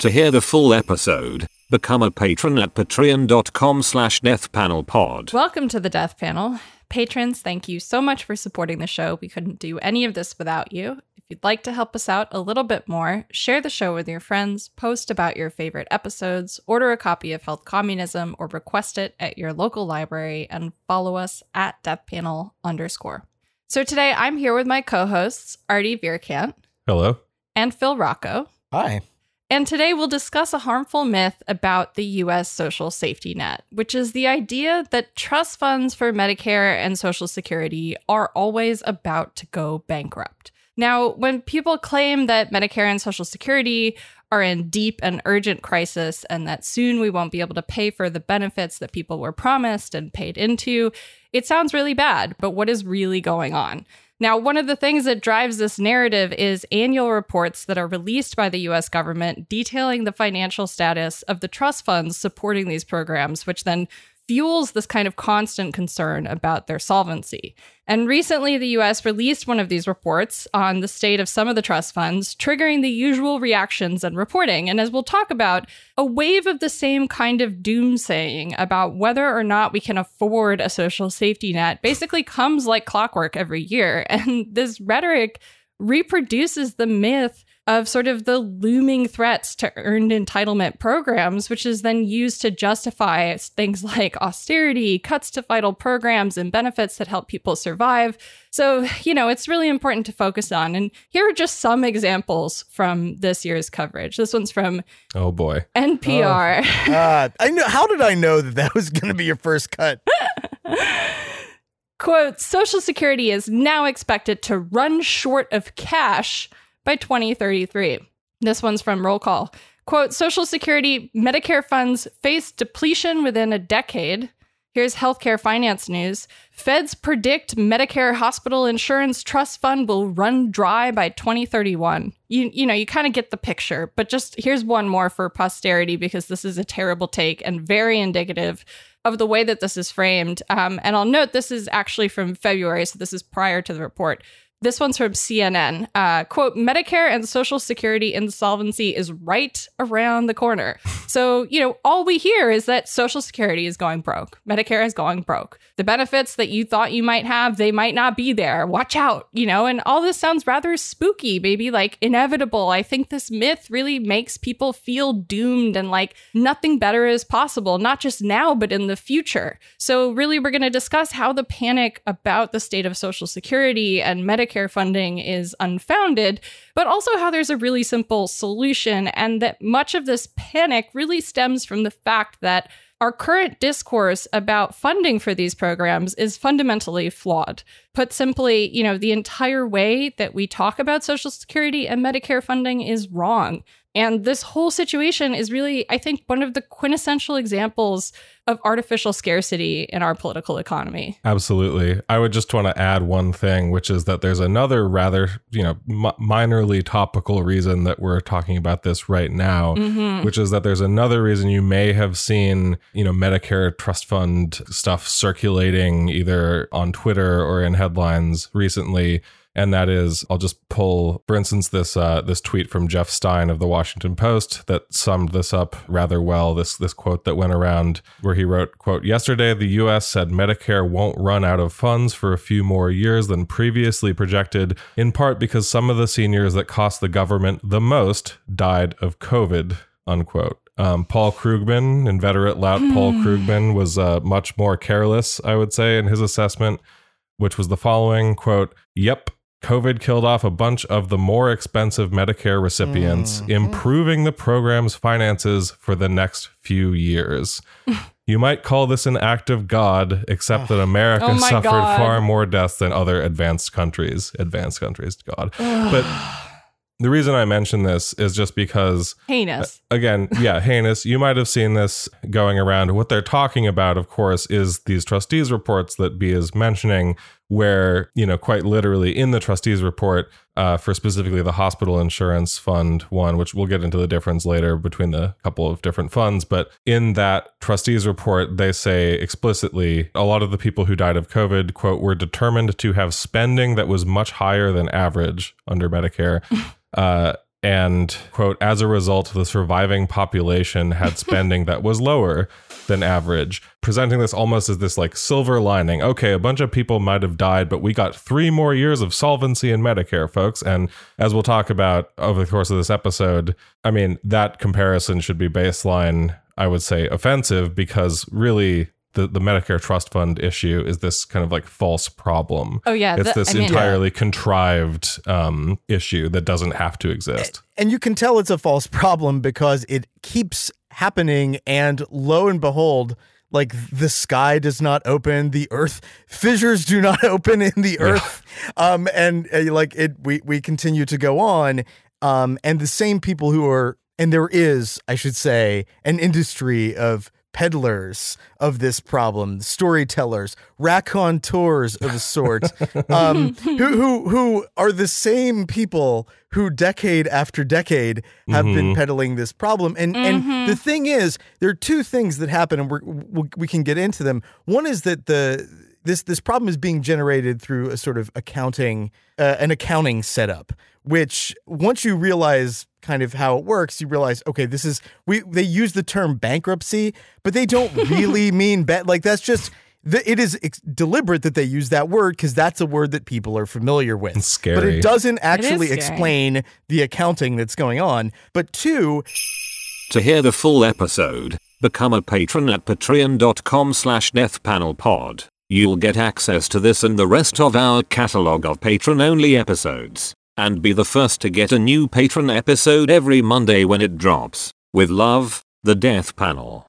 To hear the full episode, become a patron at patreon.com slash deathpanelpod. Welcome to the Death Panel. Patrons, thank you so much for supporting the show. We couldn't do any of this without you. If you'd like to help us out a little bit more, share the show with your friends, post about your favorite episodes, order a copy of Health Communism, or request it at your local library, and follow us at deathpanel underscore. So today I'm here with my co-hosts, Artie Vierkant Hello. and Phil Rocco. Hi. And today we'll discuss a harmful myth about the US social safety net, which is the idea that trust funds for Medicare and Social Security are always about to go bankrupt. Now, when people claim that Medicare and Social Security are in deep and urgent crisis and that soon we won't be able to pay for the benefits that people were promised and paid into, it sounds really bad, but what is really going on? Now, one of the things that drives this narrative is annual reports that are released by the US government detailing the financial status of the trust funds supporting these programs, which then fuels this kind of constant concern about their solvency. And recently, the US released one of these reports on the state of some of the trust funds, triggering the usual reactions and reporting. And as we'll talk about, a wave of the same kind of doomsaying about whether or not we can afford a social safety net basically comes like clockwork every year. And this rhetoric reproduces the myth of sort of the looming threats to earned entitlement programs, which is then used to justify things like austerity, cuts to vital programs, and benefits that help people survive. So, you know, it's really important to focus on. And here are just some examples from this year's coverage. This one's from Oh boy. NPR. Uh, I know. How did I know that that was going to be your first cut? Quote Social Security is now expected to run short of cash by 2033. This one's from Roll Call. Quote Social Security Medicare funds face depletion within a decade. Here's healthcare finance news. Feds predict Medicare Hospital Insurance Trust Fund will run dry by 2031. You, you know, you kind of get the picture, but just here's one more for posterity because this is a terrible take and very indicative of the way that this is framed. Um, and I'll note this is actually from February, so this is prior to the report. This one's from CNN. Uh, quote, Medicare and Social Security insolvency is right around the corner. So, you know, all we hear is that Social Security is going broke. Medicare is going broke. The benefits that you thought you might have, they might not be there. Watch out, you know, and all this sounds rather spooky, maybe like inevitable. I think this myth really makes people feel doomed and like nothing better is possible, not just now, but in the future. So, really, we're going to discuss how the panic about the state of Social Security and Medicare Medicare funding is unfounded, but also how there's a really simple solution, and that much of this panic really stems from the fact that our current discourse about funding for these programs is fundamentally flawed. Put simply, you know, the entire way that we talk about Social Security and Medicare funding is wrong. And this whole situation is really, I think, one of the quintessential examples of artificial scarcity in our political economy. Absolutely. I would just want to add one thing, which is that there's another rather, you know, m- minorly topical reason that we're talking about this right now, Mhm. which is that there's another reason you may have seen, you know, Medicare trust fund stuff circulating either on Twitter or in headlines recently. And that is, I'll just pull, for instance, this uh, this tweet from Jeff Stein of the Washington Post that summed this up rather well. This this quote that went around where he wrote, "quote Yesterday, the U.S. said Medicare won't run out of funds for a few more years than previously projected, in part because some of the seniors that cost the government the most died of COVID." Unquote. Um, Paul Krugman, inveterate lout Paul Krugman, was uh, much more careless, I would say, in his assessment, which was the following quote: "Yep." COVID killed off a bunch of the more expensive Medicare recipients, mm-hmm. improving the program's finances for the next few years. you might call this an act of God, except that America Oh suffered God. far more deaths than other advanced countries. Advanced countries, God. but the reason I mention this is just because Heinous. again, yeah, heinous. You might have seen this going around. What they're talking about, of course, is these trustees reports that Bea is mentioning, where, you know, quite literally in the trustees report uh, for specifically the hospital insurance fund one, which we'll get into the difference later between the couple of different funds. But in that trustees report, they say explicitly a lot of the people who died of COVID, quote, were determined to have spending that was much higher than average under Medicare. Uh, And, quote, as a result, the surviving population had spending that was lower than average, presenting this almost as this like silver lining. Okay, a bunch of people might have died, but we got three more years of solvency in Medicare, folks. And as we'll talk about over the course of this episode, I mean, that comparison should be baseline, I would say, offensive because really the, the Medicare trust fund issue is this kind of like false problem. Oh, yeah. It's the- this I mean- entirely contrived um, issue that doesn't have to exist. And you can tell it's a false problem because it keeps happening. And lo and behold, like the sky does not open, the earth fissures do not open in the earth. Um, and uh, like it, we, we continue to go on. Um, and the same people who are, and there is, I should say, an industry of peddlers of this problem, storytellers, raconteurs of a sort, um, who, who who are the same people who decade after decade have been peddling this problem. And and the thing is, there are two things that happen, and we're, we we can get into them. One is that the this this problem is being generated through a sort of accounting uh, an accounting setup which once you realize kind of how it works you realize okay this is we they use the term bankruptcy but they don't really mean bet like that's just it is ex- deliberate that they use that word because that's a word that people are familiar with It's but it doesn't actually scary. explain the accounting that's going on but two To hear the full episode, become a patron at patreon.com slash deathpanelpod. You'll get access to this and the rest of our catalog of patron-only episodes, and be the first to get a new patron episode every Monday when it drops. With love, the Death Panel.